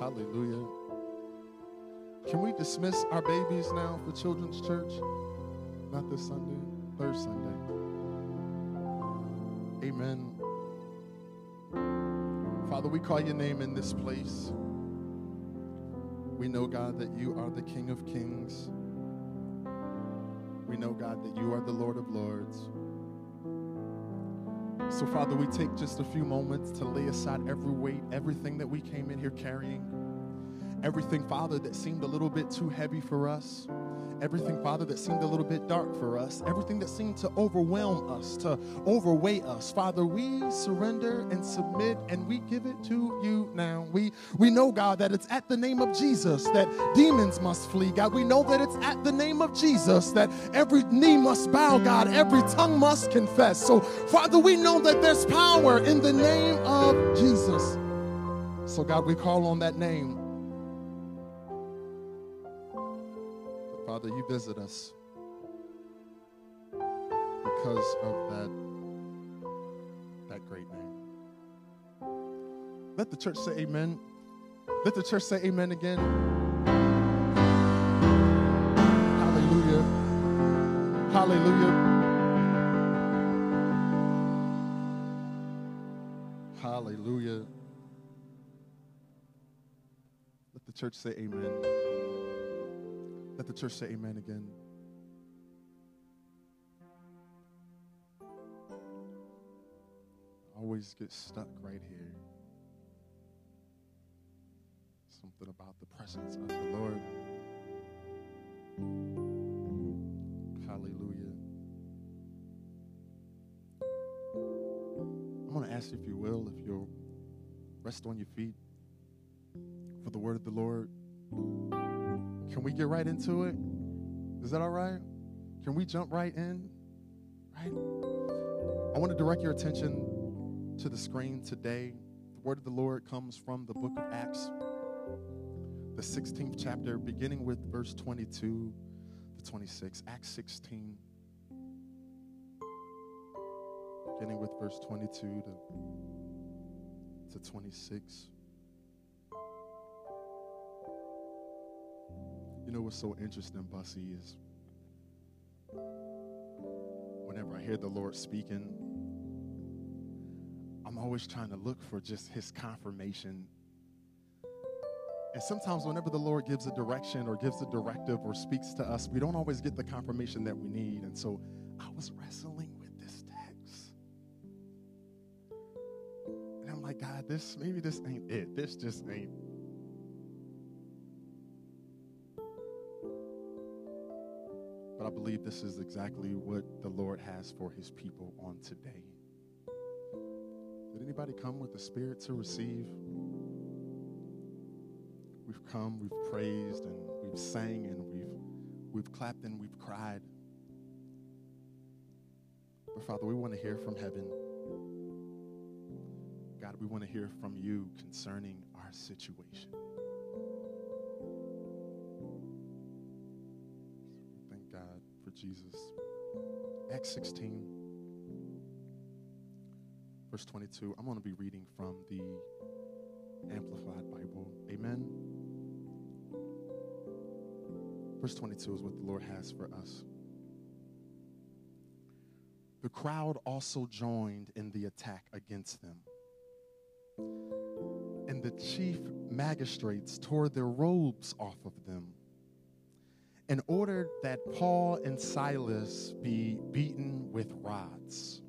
Hallelujah. Can we dismiss our babies now for Children's Church? Not this Sunday, third Sunday. Amen. Father, we call your name in this place. We know, God, that you are the King of Kings. We know, God, that you are the Lord of Lords. So, Father, we take just a few moments to lay aside every weight, everything that we came in here carrying, everything, Father, that seemed a little bit too heavy for us everything, Father, that seemed a little bit dark for us, everything that seemed to overwhelm us, to overweight us. Father, we surrender and submit and we give it to you now. We, we know, God, that it's at the name of Jesus that demons must flee. God, we know that it's at the name of Jesus that every knee must bow, God, every tongue must confess. So, Father, we know that there's power in the name of Jesus. So, God, we call on that name Father, you visit us because of that, that great name. Let the church say amen. Let the church say amen again. Hallelujah. Hallelujah. Hallelujah. Let the church say amen. The church say amen again. I always get stuck right here. Something about the presence of the Lord. Hallelujah. I'm going to ask you, if you will, if you'll rest on your feet for the word of the Lord. Can we get right into it? Is that all right? Can we jump right in? Right? I want to direct your attention to the screen today. The word of the Lord comes from the book of Acts, the 16th chapter, beginning with verse 22 to 26. Acts 16, beginning with verse 22 to, to 26. You know what's so interesting, Bussy, is whenever I hear the Lord speaking, I'm always trying to look for just his confirmation. And sometimes, whenever the Lord gives a direction or gives a directive or speaks to us, we don't always get the confirmation that we need. And so I was wrestling with this text. And I'm like, God, this maybe this ain't it. This just ain't I believe this is exactly what the Lord has for his people on today. Did anybody come with the Spirit to receive? We've come, we've praised, and we've sang, and we've, we've clapped, and we've cried. But Father, we want to hear from heaven. God, we want to hear from you concerning our situation. Jesus. Acts 16, verse 22. I'm going to be reading from the Amplified Bible. Amen. Verse 22 is what the Lord has for us. The crowd also joined in the attack against them. And the chief magistrates tore their robes off of them and ordered that Paul and Silas be beaten with rods.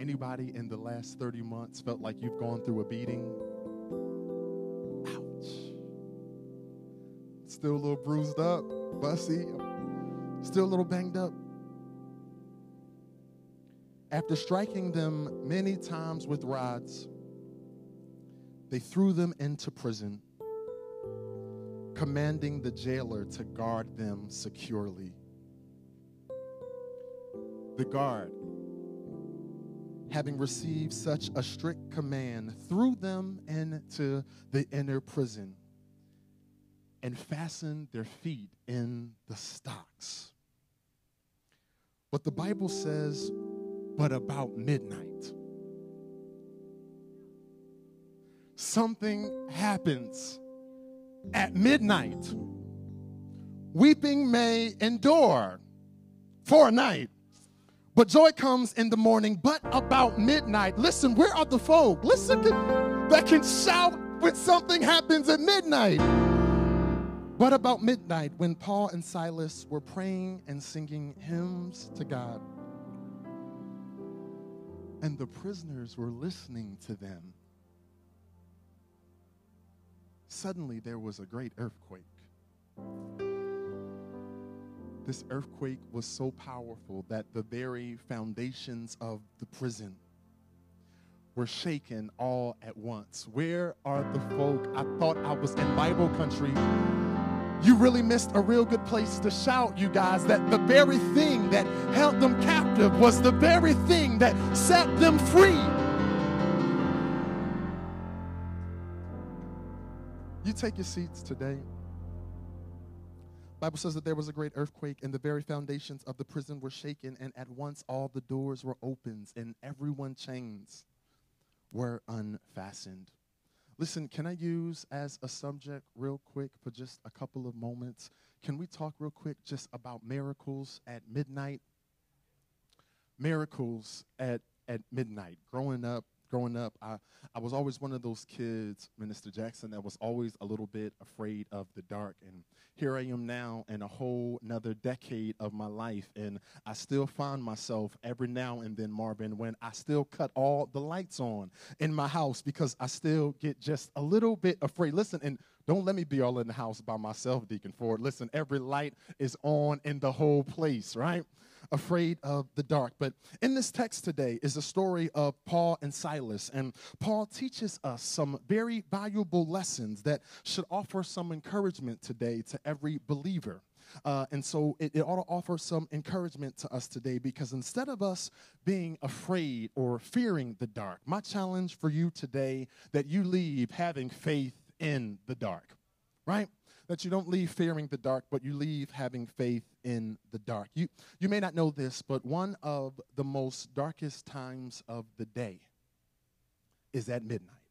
Anybody in the last 30 months felt like you've gone through a beating? Ouch. Still a little bruised up, bussy, still a little banged up. After striking them many times with rods, they threw them into prison, commanding the jailer to guard them securely. The guard, having received such a strict command, threw them into the inner prison and fastened their feet in the stocks. But the Bible says, but about midnight something happens at midnight. Weeping may endure for a night, but joy comes in the morning. But about midnight, listen, where are the folk? Listen, that can shout when something happens at midnight. But about midnight, when Paul and Silas were praying and singing hymns to God, and the prisoners were listening to them, suddenly there was a great earthquake. This earthquake was so powerful that the very foundations of the prison were shaken all at once. Where are the folk? I thought I was in Bible country. You really missed a real good place to shout, you guys, that the very thing that held them captive was the very thing that set them free. You take your seats today. Bible says that there was a great earthquake and the very foundations of the prison were shaken and at once all the doors were opened and everyone's chains were unfastened. Listen, can I use as a subject real quick for just a couple of moments? Can we talk real quick just about miracles at midnight? Miracles at, at midnight. Growing up, growing up, I, I was always one of those kids, Minister Jackson, that was always a little bit afraid of the dark. And here I am now in a whole another decade of my life, and I still find myself every now and then, Marvin, when I still cut all the lights on in my house because I still get just a little bit afraid. Listen, and don't let me be all in the house by myself, Deacon Ford. Listen, every light is on in the whole place, right? Afraid of the dark. But in this text today is a story of Paul and Silas. And Paul teaches us some very valuable lessons that should offer some encouragement today to every believer. Uh, and so it, it, ought to offer some encouragement to us today because instead of us being afraid or fearing the dark, my challenge for you today that you leave having faith in the dark, right? That you don't leave fearing the dark, but you leave having faith in the dark. You, you may not know this, but one of the most darkest times of the day is at midnight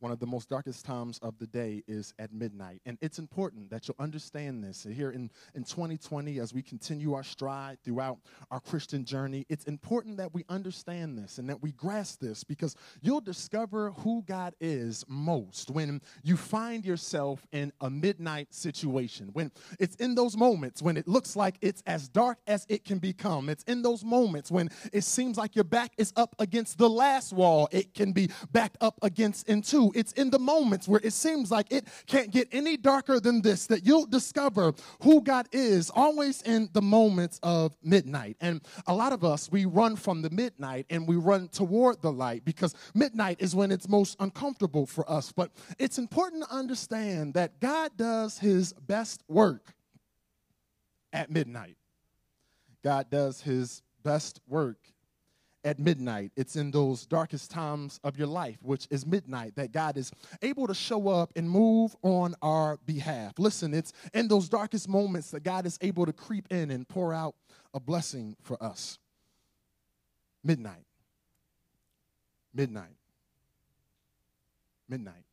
one of the most darkest times of the day is at midnight. And it's important that you'll understand this. Here in, in 2020, as we continue our stride throughout our Christian journey, it's important that we understand this and that we grasp this because you'll discover who God is most when you find yourself in a midnight situation. When it's in those moments when it looks like it's as dark as it can become. It's in those moments when it seems like your back is up against the last wall it can be backed up against it's in the moments where it seems like it can't get any darker than this that you'll discover who God is always in the moments of midnight. And a lot of us, we run from the midnight and we run toward the light because midnight is when it's most uncomfortable for us. But it's important to understand that God does his best work at midnight. God does his best work at midnight. It's in those darkest times of your life, which is midnight, that God is able to show up and move on our behalf. Listen, it's in those darkest moments that God is able to creep in and pour out a blessing for us. Midnight. Midnight. Midnight.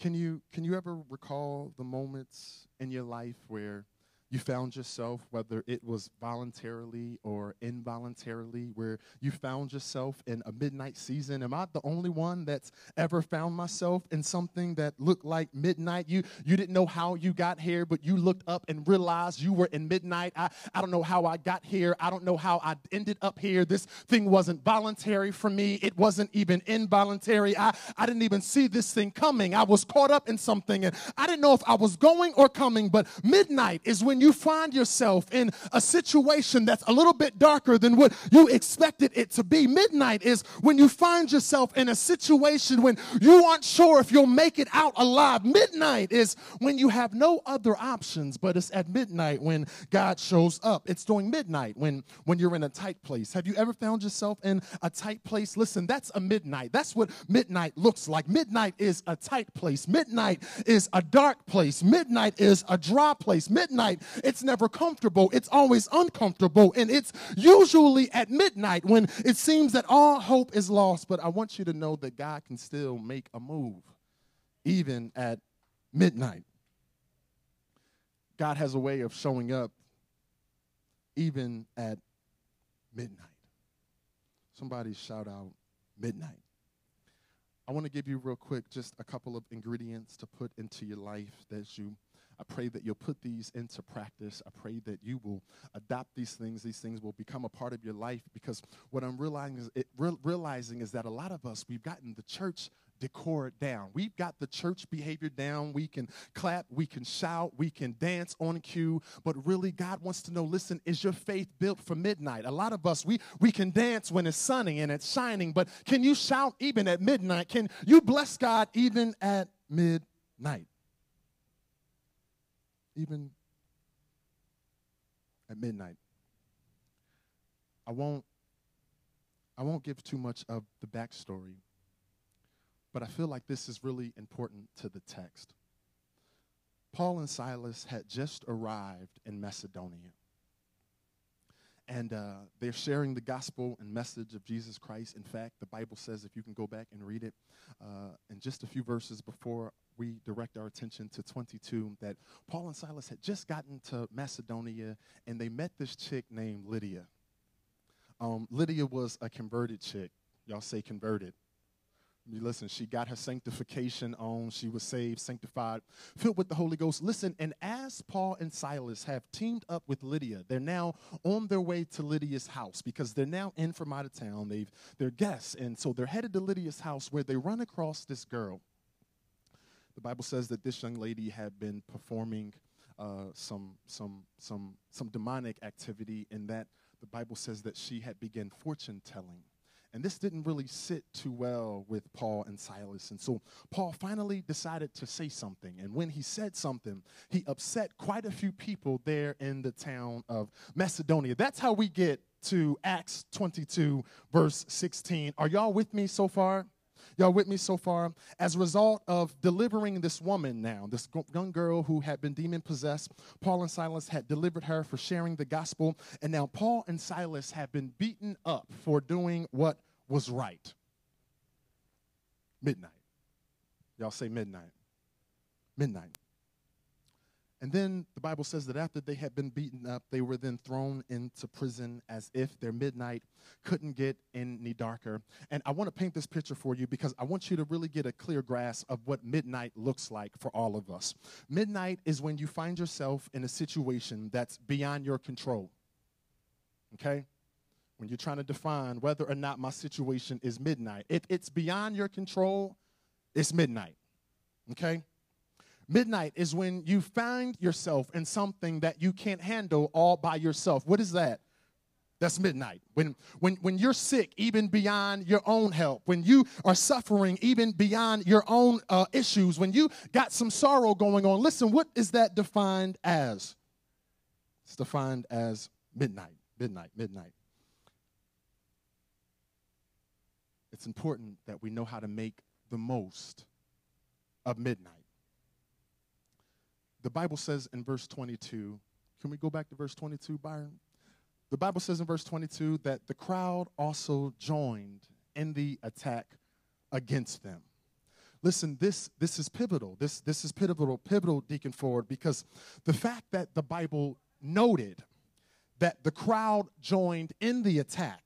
Can you can you ever recall the moments in your life where you found yourself, whether it was voluntarily or involuntarily, where you found yourself in a midnight season. Am I the only one that's ever found myself in something that looked like midnight? You you didn't know how you got here, but you looked up and realized you were in midnight. I, I don't know how I got here. I don't know how I ended up here. This thing wasn't voluntary for me. It wasn't even involuntary. I, I didn't even see this thing coming. I was caught up in something and I didn't know if I was going or coming, but midnight is when you find yourself in a situation that's a little bit darker than what you expected it to be. Midnight is when you find yourself in a situation when you aren't sure if you'll make it out alive. Midnight is when you have no other options, but it's at midnight when God shows up. It's during midnight when, when you're in a tight place. Have you ever found yourself in a tight place? Listen, that's a midnight. That's what midnight looks like. Midnight is a tight place. Midnight is a dark place. Midnight is a dry place. Midnight it's never comfortable, it's always uncomfortable. And it's usually at midnight when it seems that all hope is lost. But I want you to know that God can still make a move even at midnight. God has a way of showing up even at midnight. Somebody shout out midnight. I want to give you real quick just a couple of ingredients to put into your life that you I pray that you'll put these into practice. I pray that you will adopt these things. These things will become a part of your life because what I'm realizing is, it, re- realizing is that a lot of us, we've gotten the church decor down. We've got the church behavior down. We can clap, we can shout, we can dance on cue, but really God wants to know, listen, is your faith built for midnight? A lot of us we we can dance when it's sunny and it's shining, but can you shout even at midnight? Can you bless God even at midnight? Even at midnight. I won't I won't give too much of the backstory but I feel like this is really important to the text. Paul and Silas had just arrived in Macedonia. And uh, they're sharing the gospel and message of Jesus Christ. In fact, the Bible says, if you can go back and read it, uh, in just a few verses before we direct our attention to 22, that Paul and Silas had just gotten to Macedonia and they met this chick named Lydia. Um, Lydia was a converted chick. Y'all say converted. Listen, she got her sanctification on. She was saved, sanctified, filled with the Holy Ghost. Listen, and as Paul and Silas have teamed up with Lydia, they're now on their way to Lydia's house because they're now in from out of town. They've they're guests, and so they're headed to Lydia's house where they run across this girl. The Bible says that this young lady had been performing uh, some some some some demonic activity, and that the Bible says that she had begun fortune telling and this didn't really sit too well with Paul and Silas. And so Paul finally decided to say something. And when he said something, he upset quite a few people there in the town of Macedonia. That's how we get to Acts 22, verse 16. Are y'all with me so far? Y'all with me so far? As a result of delivering this woman now, this young girl who had been demon possessed, Paul and Silas had delivered her for sharing the gospel. And now Paul and Silas have been beaten up for doing what was right. Midnight. Y'all say midnight. Midnight. And then the Bible says that after they had been beaten up, they were then thrown into prison as if their midnight couldn't get any darker. And I want to paint this picture for you because I want you to really get a clear grasp of what midnight looks like for all of us. Midnight is when you find yourself in a situation that's beyond your control. Okay? When you're trying to define whether or not my situation is midnight. If it's beyond your control, it's midnight. Okay? Midnight is when you find yourself in something that you can't handle all by yourself. What is that? That's midnight. When, when, when you're sick, even beyond your own help, when you are suffering, even beyond your own uh, issues, when you got some sorrow going on, listen, what is that defined as? It's defined as midnight, midnight, midnight. It's important that we know how to make the most of midnight the Bible says in verse 22, can we go back to verse 22, Byron? The Bible says in verse 22 that the crowd also joined in the attack against them. Listen, this, this is pivotal. This, this is pivotal, pivotal, Deacon Ford, because the fact that the Bible noted that the crowd joined in the attack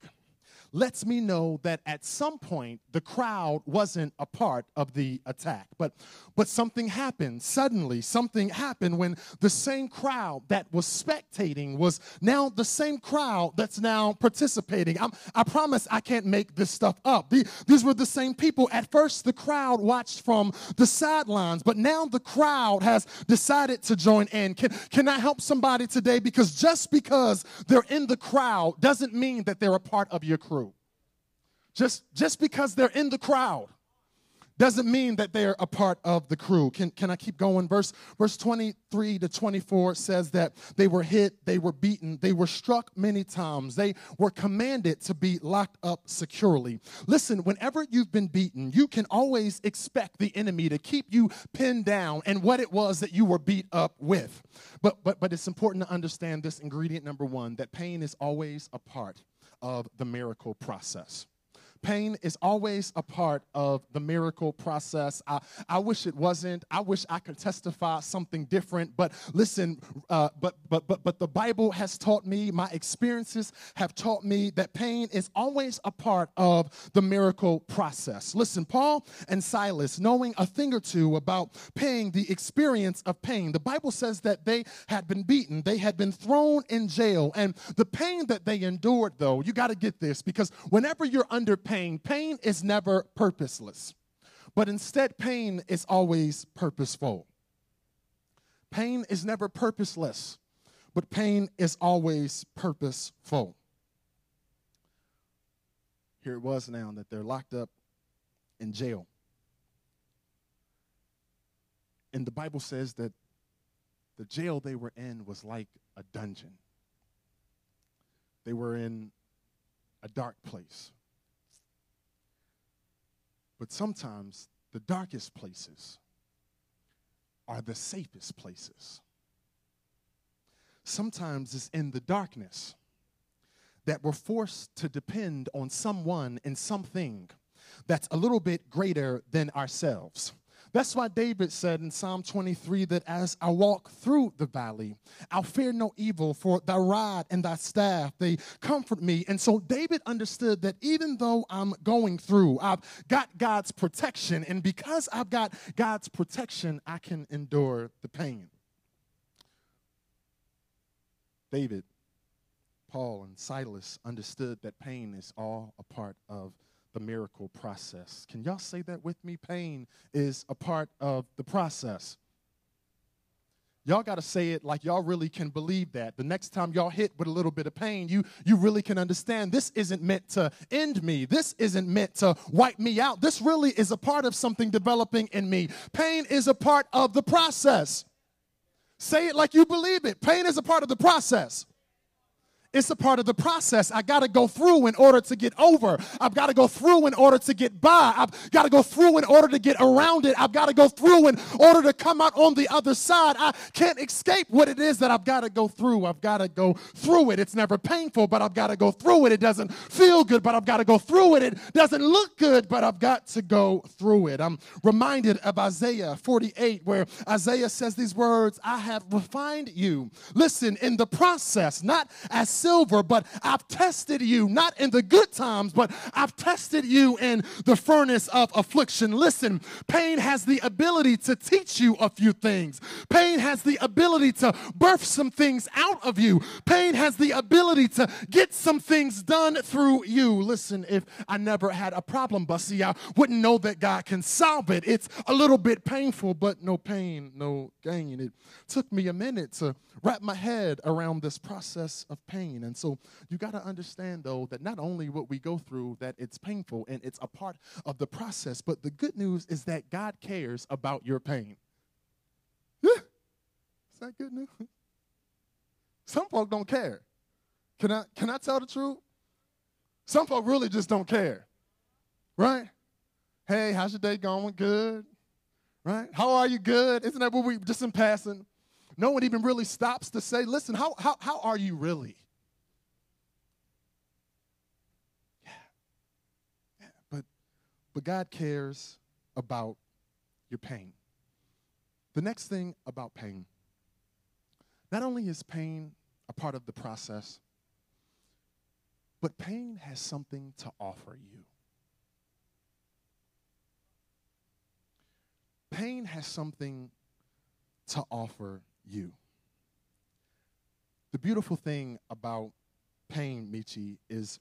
lets me know that at some point the crowd wasn't a part of the attack. But, but something happened. Suddenly, something happened when the same crowd that was spectating was now the same crowd that's now participating. I'm, i promise I can't make this stuff up. The, these were the same people. At first, the crowd watched from the sidelines, but now the crowd has decided to join in. Can, can I help somebody today? Because just because they're in the crowd doesn't mean that they're a part of your crew. Just, just because they're in the crowd doesn't mean that they're a part of the crew. Can, can I keep going? Verse, verse 23 to 24 says that they were hit, they were beaten, they were struck many times, they were commanded to be locked up securely. Listen, whenever you've been beaten, you can always expect the enemy to keep you pinned down and what it was that you were beat up with. But, but, but it's important to understand this ingredient number one that pain is always a part of the miracle process Pain is always a part of the miracle process. I, I wish it wasn't. I wish I could testify something different. But listen, uh, but, but, but, but the Bible has taught me, my experiences have taught me that pain is always a part of the miracle process. Listen, Paul and Silas, knowing a thing or two about paying the experience of pain, the Bible says that they had been beaten, they had been thrown in jail, and the pain that they endured, though, you got to get this because whenever you're under pain, pain is never purposeless, but instead, pain is always purposeful. Pain is never purposeless, but pain is always purposeful. Here it was now that they're locked up in jail. And the Bible says that the jail they were in was like a dungeon. They were in a dark place. But sometimes the darkest places are the safest places. Sometimes it's in the darkness that we're forced to depend on someone and something that's a little bit greater than ourselves. That's why David said in Psalm 23 that as I walk through the valley, I'll fear no evil, for thy rod and thy staff, they comfort me. And so David understood that even though I'm going through, I've got God's protection. And because I've got God's protection, I can endure the pain. David, Paul, and Silas understood that pain is all a part of the miracle process. Can y'all say that with me? Pain is a part of the process. Y'all got to say it like y'all really can believe that. The next time y'all hit with a little bit of pain, you, you really can understand this isn't meant to end me. This isn't meant to wipe me out. This really is a part of something developing in me. Pain is a part of the process. Say it like you believe it. Pain is a part of the process. It's a part of the process. I got to go through in order to get over. I've got to go through in order to get by. I've got to go through in order to get around it. I've got to go through in order to come out on the other side. I can't escape what it is that I've got to go through. I've got to go through it. It's never painful, but I've got to go through it. It doesn't feel good, but I've got to go through it. It doesn't look good, but I've got to go through it. I'm reminded of Isaiah 48, where Isaiah says these words I have refined you. Listen, in the process, not as silver, but I've tested you, not in the good times, but I've tested you in the furnace of affliction. Listen, pain has the ability to teach you a few things. Pain has the ability to birth some things out of you. Pain has the ability to get some things done through you. Listen, if I never had a problem, Bussy, I wouldn't know that God can solve it. It's a little bit painful, but no pain, no gain. It took me a minute to wrap my head around this process of pain. And so you got to understand, though, that not only what we go through, that it's painful and it's a part of the process, but the good news is that God cares about your pain. is that good news? Some folk don't care. Can I, can I tell the truth? Some folk really just don't care, right? Hey, how's your day going? Good, right? How are you? Good. Isn't that what we just in passing? No one even really stops to say, listen, how, how, how are you really? Yeah. yeah. But, but God cares about your pain. The next thing about pain, not only is pain a part of the process, but pain has something to offer you. Pain has something to offer you. The beautiful thing about pain, Michi, is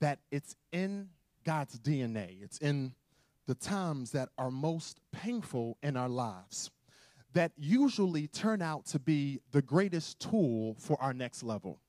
that it's in God's DNA. It's in the times that are most painful in our lives that usually turn out to be the greatest tool for our next level.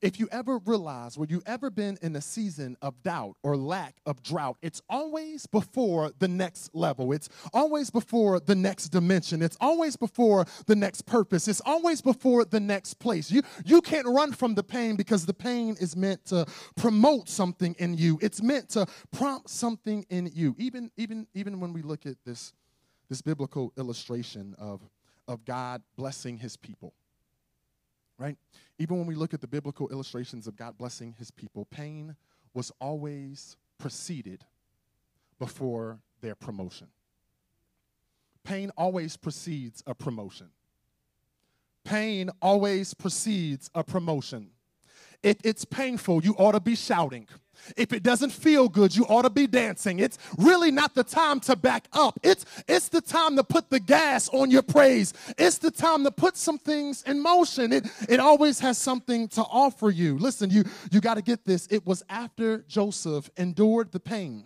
If you ever realize, where you ever been in a season of doubt or lack of drought, it's always before the next level. It's always before the next dimension. It's always before the next purpose. It's always before the next place. You, you can't run from the pain because the pain is meant to promote something in you. It's meant to prompt something in you. Even, even, even when we look at this, this biblical illustration of, of God blessing his people right? Even when we look at the biblical illustrations of God blessing his people, pain was always preceded before their promotion. Pain always precedes a promotion. Pain always precedes a promotion. If it's painful, you ought to be shouting. If it doesn't feel good, you ought to be dancing. It's really not the time to back up. It's it's the time to put the gas on your praise. It's the time to put some things in motion. It it always has something to offer you. Listen, you you got to get this. It was after Joseph endured the pain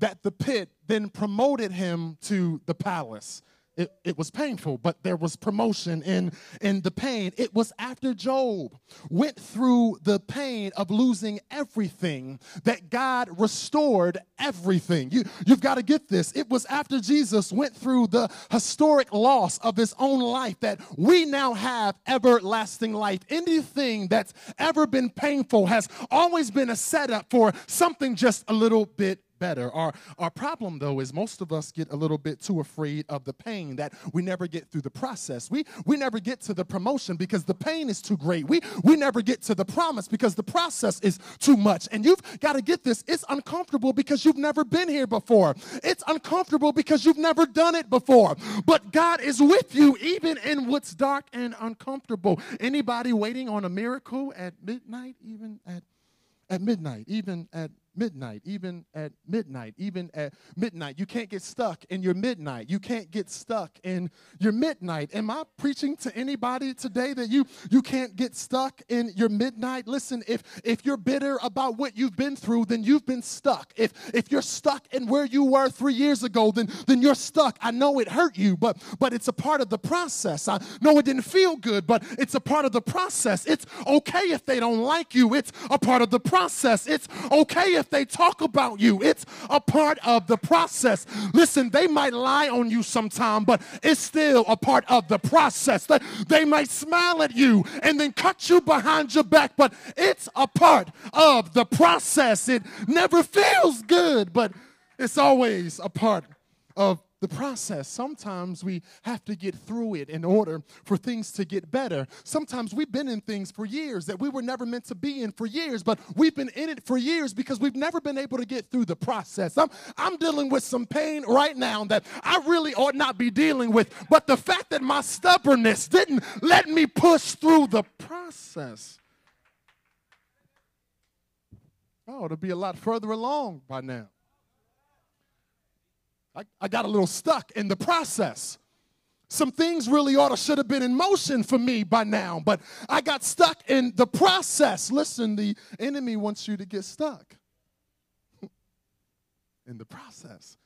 that the pit then promoted him to the palace. It, it was painful, but there was promotion in, in the pain. It was after Job went through the pain of losing everything that God restored everything. You, you've got to get this. It was after Jesus went through the historic loss of his own life that we now have everlasting life. Anything that's ever been painful has always been a setup for something just a little bit better. Our, our problem, though, is most of us get a little bit too afraid of the pain that we never get through the process. We, we never get to the promotion because the pain is too great. We, we never get to the promise because the process is too much. And you've got to get this it's uncomfortable because you've never been here before, it's uncomfortable because you've never done it before. But God is with you even in what's dark and uncomfortable. Anybody waiting on a miracle at midnight, even at at midnight, even at midnight, even at midnight, even at midnight. You can't get stuck in your midnight. You can't get stuck in your midnight. Am I preaching to anybody today that you you can't get stuck in your midnight? Listen, if if you're bitter about what you've been through, then you've been stuck. If if you're stuck in where you were 3 years ago, then then you're stuck. I know it hurt you, but but it's a part of the process. I know it didn't feel good, but it's a part of the process. It's okay if they don't like you. It's a part of the process. It's okay if they talk about you. It's a part of the process. Listen, they might lie on you sometime, but it's still a part of the process. They might smile at you and then cut you behind your back, but it's a part of the process. It never feels good, but it's always a part of the process. Sometimes we have to get through it in order for things to get better. Sometimes we've been in things for years that we were never meant to be in for years, but we've been in it for years because we've never been able to get through the process. I'm, I'm dealing with some pain right now that I really ought not be dealing with, but the fact that my stubbornness didn't let me push through the process. Oh, it'll be a lot further along by now. I, I got a little stuck in the process. Some things really ought to should have been in motion for me by now, but I got stuck in the process. Listen, the enemy wants you to get stuck in the process.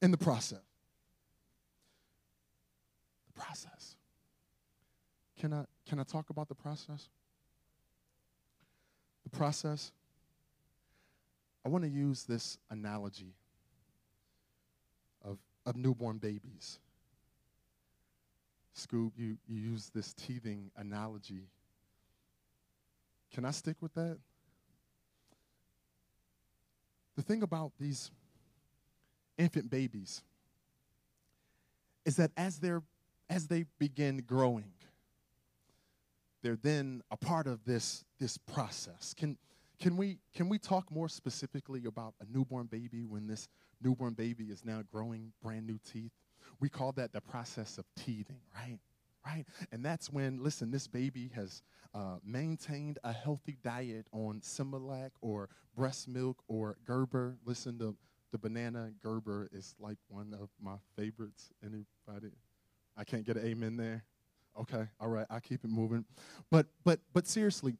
In the process. The process. Can I can I talk about the process? The process. I want to use this analogy of newborn babies. Scoob, you, you use this teething analogy. Can I stick with that? The thing about these infant babies is that as they're as they begin growing, they're then a part of this this process. Can can we can we talk more specifically about a newborn baby when this newborn baby is now growing brand new teeth. We call that the process of teething, right? Right? And that's when, listen, this baby has uh, maintained a healthy diet on Similac or breast milk or Gerber. Listen, the, the banana Gerber is like one of my favorites. Anybody? I can't get an amen there. Okay, all right, I keep it moving. But but but seriously,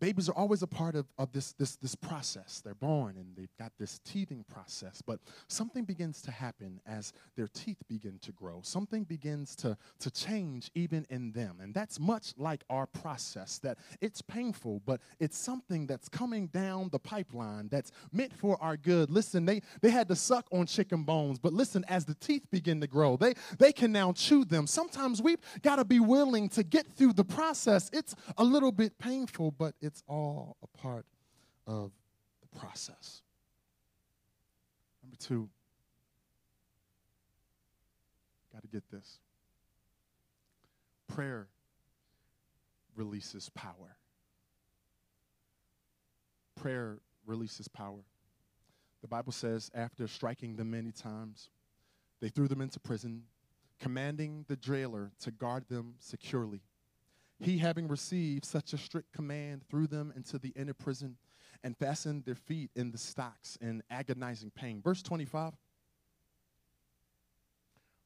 babies are always a part of, of this, this, this process. They're born and they've got this teething process, but something begins to happen as their teeth begin to grow. Something begins to, to change even in them. And that's much like our process, that it's painful, but it's something that's coming down the pipeline that's meant for our good. Listen, they, they had to suck on chicken bones, but listen, as the teeth begin to grow, they, they can now chew them. Sometimes we've got to be willing to get through the process. It's a little bit painful, but it's all a part of the process. Number two, got to get this. Prayer releases power. prayer releases power. The Bible says, after striking them many times, they threw them into prison, commanding the jailer to guard them securely. He, having received such a strict command, threw them into the inner prison and fastened their feet in the stocks in agonizing pain. Verse 25.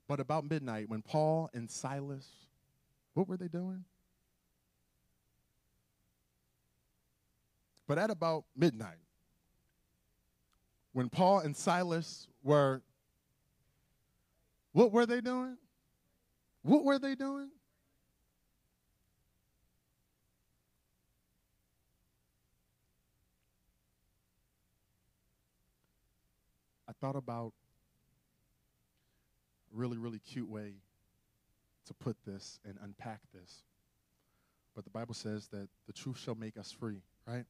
But about midnight, when Paul and Silas, what were they doing? But at about midnight, when Paul and Silas were, what were they doing? What were they doing? Thought about a really, really cute way to put this and unpack this. But the Bible says that the truth shall make us free, right?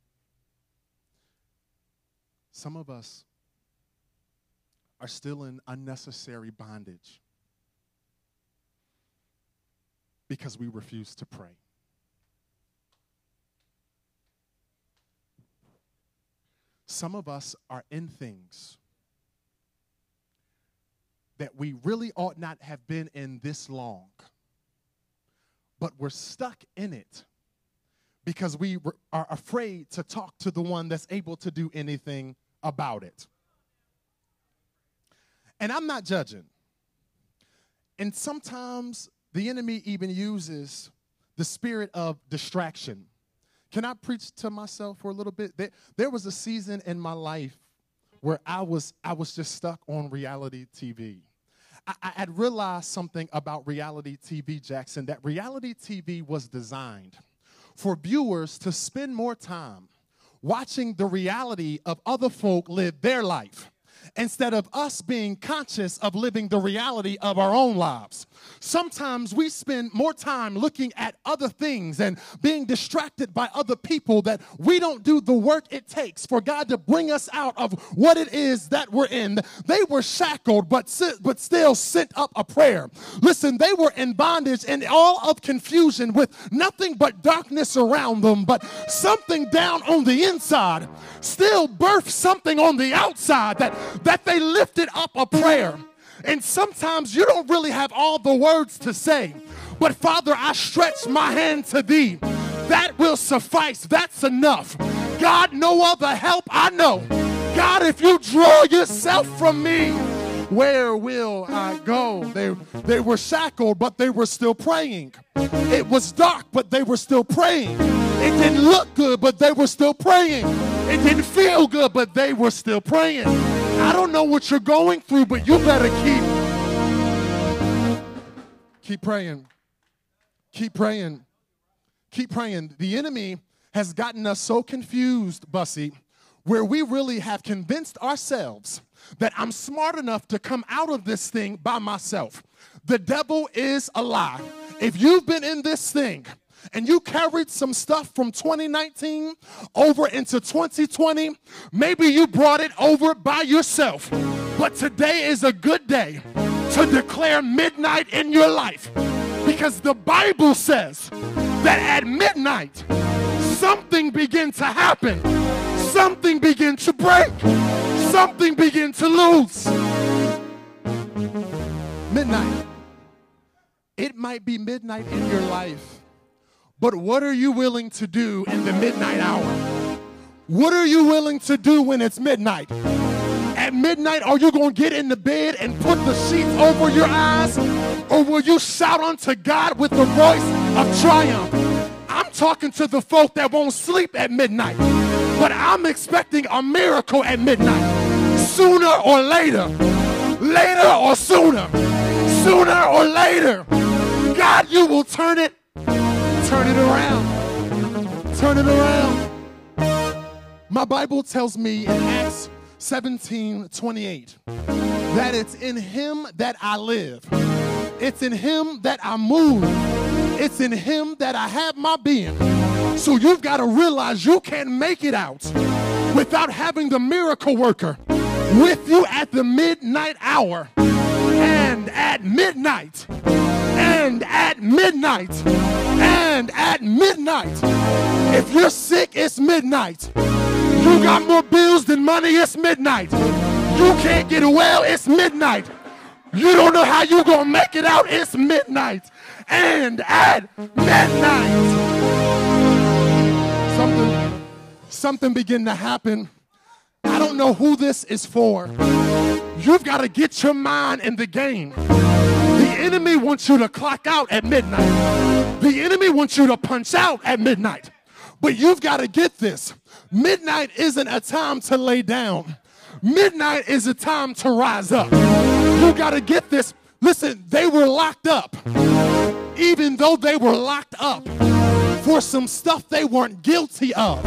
Some of us are still in unnecessary bondage because we refuse to pray. Some of us are in things that we really ought not have been in this long, but we're stuck in it because we are afraid to talk to the one that's able to do anything about it. And I'm not judging. And sometimes the enemy even uses the spirit of distraction. Can I preach to myself for a little bit? There, there was a season in my life where I was I was just stuck on reality TV. I, had realized something about reality TV, Jackson, that reality TV was designed for viewers to spend more time watching the reality of other folk live their life instead of us being conscious of living the reality of our own lives. Sometimes we spend more time looking at other things and being distracted by other people that we don't do the work it takes for God to bring us out of what it is that we're in. They were shackled, but, but still sent up a prayer. Listen, they were in bondage and all of confusion with nothing but darkness around them, but something down on the inside still birthed something on the outside that that they lifted up a prayer. And sometimes you don't really have all the words to say, but Father, I stretch my hand to thee. That will suffice. That's enough. God, no other help I know. God, if you draw yourself from me, where will I go? They, they were shackled, but they were still praying. It was dark, but they were still praying. It didn't look good, but they were still praying. It didn't feel good, but they were still praying. I don't know what you're going through, but you better keep keep praying. Keep praying. Keep praying. The enemy has gotten us so confused, Bussy, where we really have convinced ourselves that I'm smart enough to come out of this thing by myself. The devil is a lie. If you've been in this thing and you carried some stuff from 2019 over into 2020, maybe you brought it over by yourself. But today is a good day to declare midnight in your life because the Bible says that at midnight, something begin to happen, something begin to break, something begin to lose. Midnight. It might be midnight in your life but what are you willing to do in the midnight hour? What are you willing to do when it's midnight? At midnight, are you going to get in the bed and put the sheets over your eyes? Or will you shout unto God with the voice of triumph? I'm talking to the folk that won't sleep at midnight, but I'm expecting a miracle at midnight. Sooner or later, later or sooner, sooner or later, God, you will turn it Turn it around. Turn it around. My Bible tells me in Acts 17 28 that it's in Him that I live, it's in Him that I move, it's in Him that I have my being. So you've got to realize you can't make it out without having the miracle worker with you at the midnight hour and at midnight and at midnight and at midnight. If you're sick, it's midnight. You got more bills than money, it's midnight. You can't get well, it's midnight. You don't know how you're gonna make it out, it's midnight. And at midnight, something, something begin to happen. I don't know who this is for. You've got to get your mind in the game. The enemy wants you to clock out at midnight. The enemy wants you to punch out at midnight. But you've got to get this. Midnight isn't a time to lay down. Midnight is a time to rise up. You got to get this. Listen, they were locked up. Even though they were locked up for some stuff they weren't guilty of,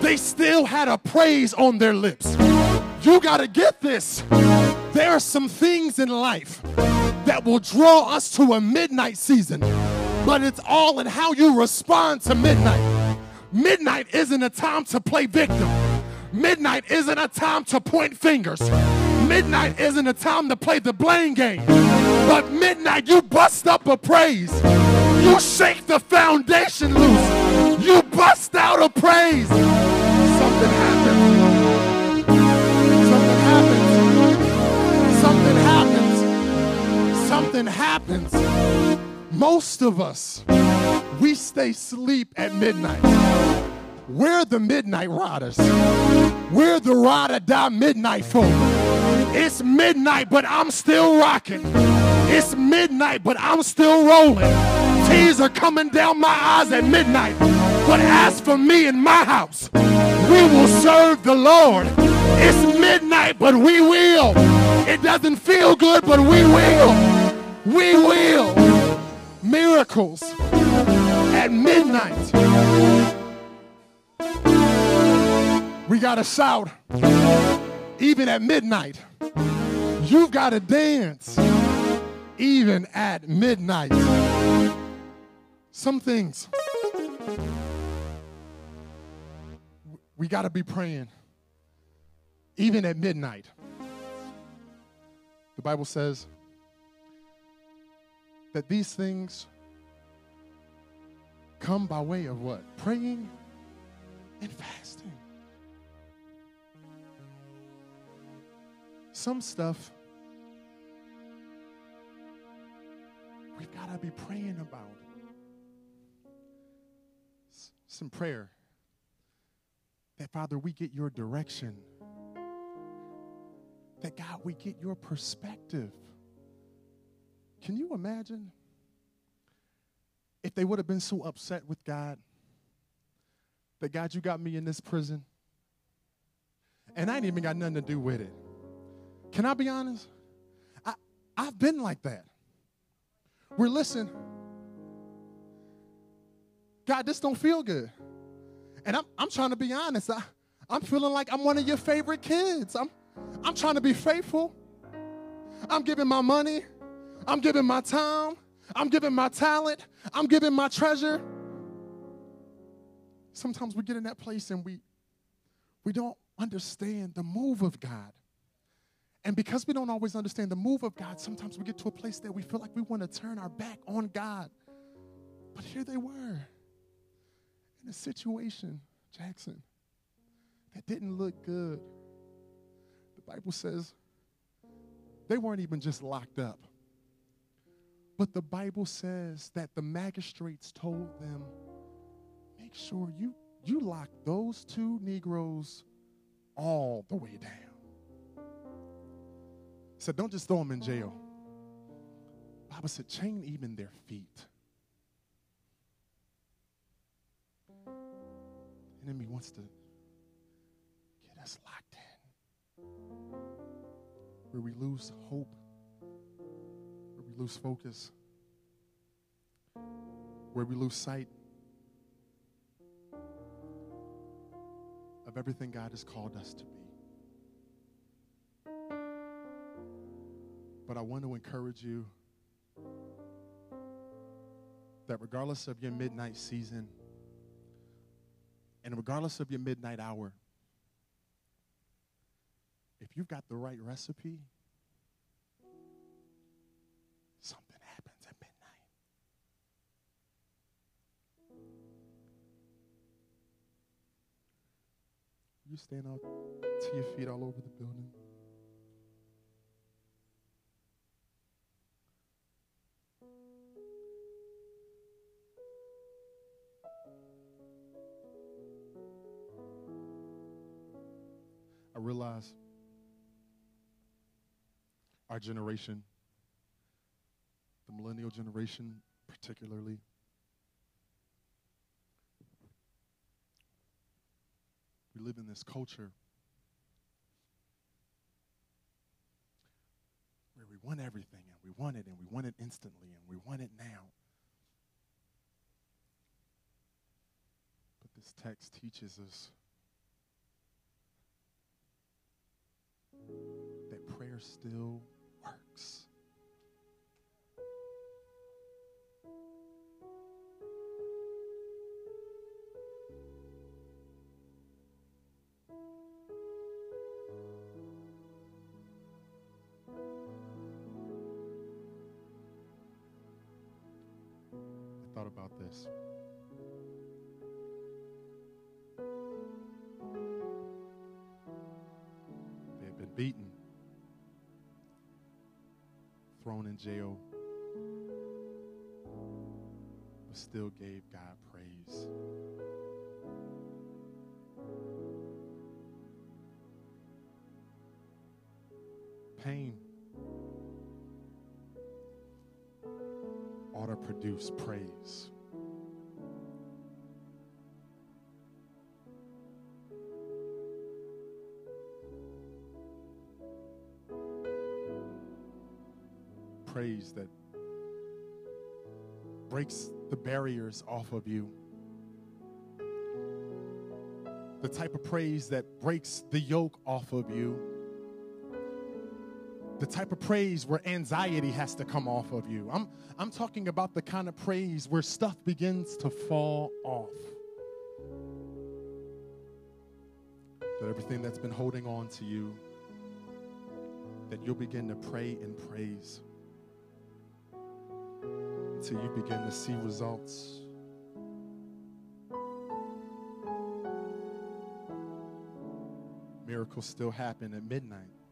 they still had a praise on their lips. You got to get this. There are some things in life that will draw us to a midnight season, but it's all in how you respond to midnight. Midnight isn't a time to play victim. Midnight isn't a time to point fingers. Midnight isn't a time to play the blame game. But midnight, you bust up a praise. You shake the foundation loose. You bust out a praise. Something happens. Something happens. Something happens. Something happens. Most of us, we stay asleep at midnight. We're the midnight riders. We're the ride or die midnight folk. It's midnight, but I'm still rocking. It's midnight, but I'm still rolling. Tears are coming down my eyes at midnight. But as for me and my house, we will serve the Lord. It's midnight, but we will. It doesn't feel good, but we will. We will. Miracles at midnight. We got to shout even at midnight. You've got to dance even at midnight. Some things we got to be praying even at midnight. The Bible says that these things come by way of what? Praying and fasting. Some stuff we've got to be praying about. Some prayer that, Father, we get your direction. That, God, we get your perspective. Can you imagine if they would have been so upset with God that, God, you got me in this prison and I ain't even got nothing to do with it? Can I be honest? I, I've been like that. We're listen, God, this don't feel good. And I'm, I'm trying to be honest. I, I'm feeling like I'm one of your favorite kids. I'm, I'm trying to be faithful. I'm giving my money. I'm giving my time. I'm giving my talent. I'm giving my treasure. Sometimes we get in that place and we, we don't understand the move of God. And because we don't always understand the move of God, sometimes we get to a place that we feel like we want to turn our back on God. But here they were in a situation, Jackson, that didn't look good. The Bible says they weren't even just locked up. But the Bible says that the magistrates told them, make sure you, you lock those two Negroes all the way down said, don't just throw them in jail. Bible said, chain even their feet. Enemy wants to get us locked in. Where we lose hope, lose focus, where we lose sight of everything God has called us to be. But I want to encourage you that regardless of your midnight season and regardless of your midnight hour, if you've got the right recipe, you stand up to your feet all over the building? I realize our generation, the millennial generation particularly, we live in this culture where we want everything and we want it and we want it instantly and we want it now. But this text teaches us that prayer still about this. They had been beaten, thrown in jail, but still gave God praise. Pain ought to produce praise. Praise that breaks the barriers off of you. The type of praise that breaks the yoke off of you. The type of praise where anxiety has to come off of you. I'm, I'm talking about the kind of praise where stuff begins to fall off. That everything that's been holding on to you, that you'll begin to pray and praise until you begin to see results. Miracles still happen at midnight.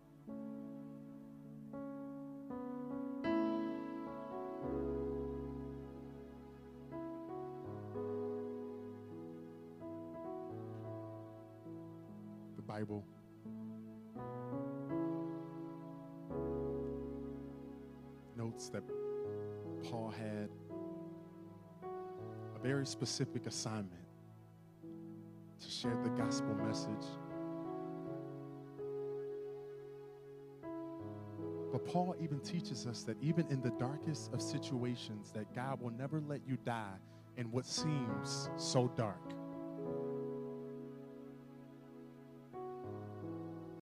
Specific assignment to share the gospel message. But Paul even teaches us that even in the darkest of situations that God will never let you die in what seems so dark.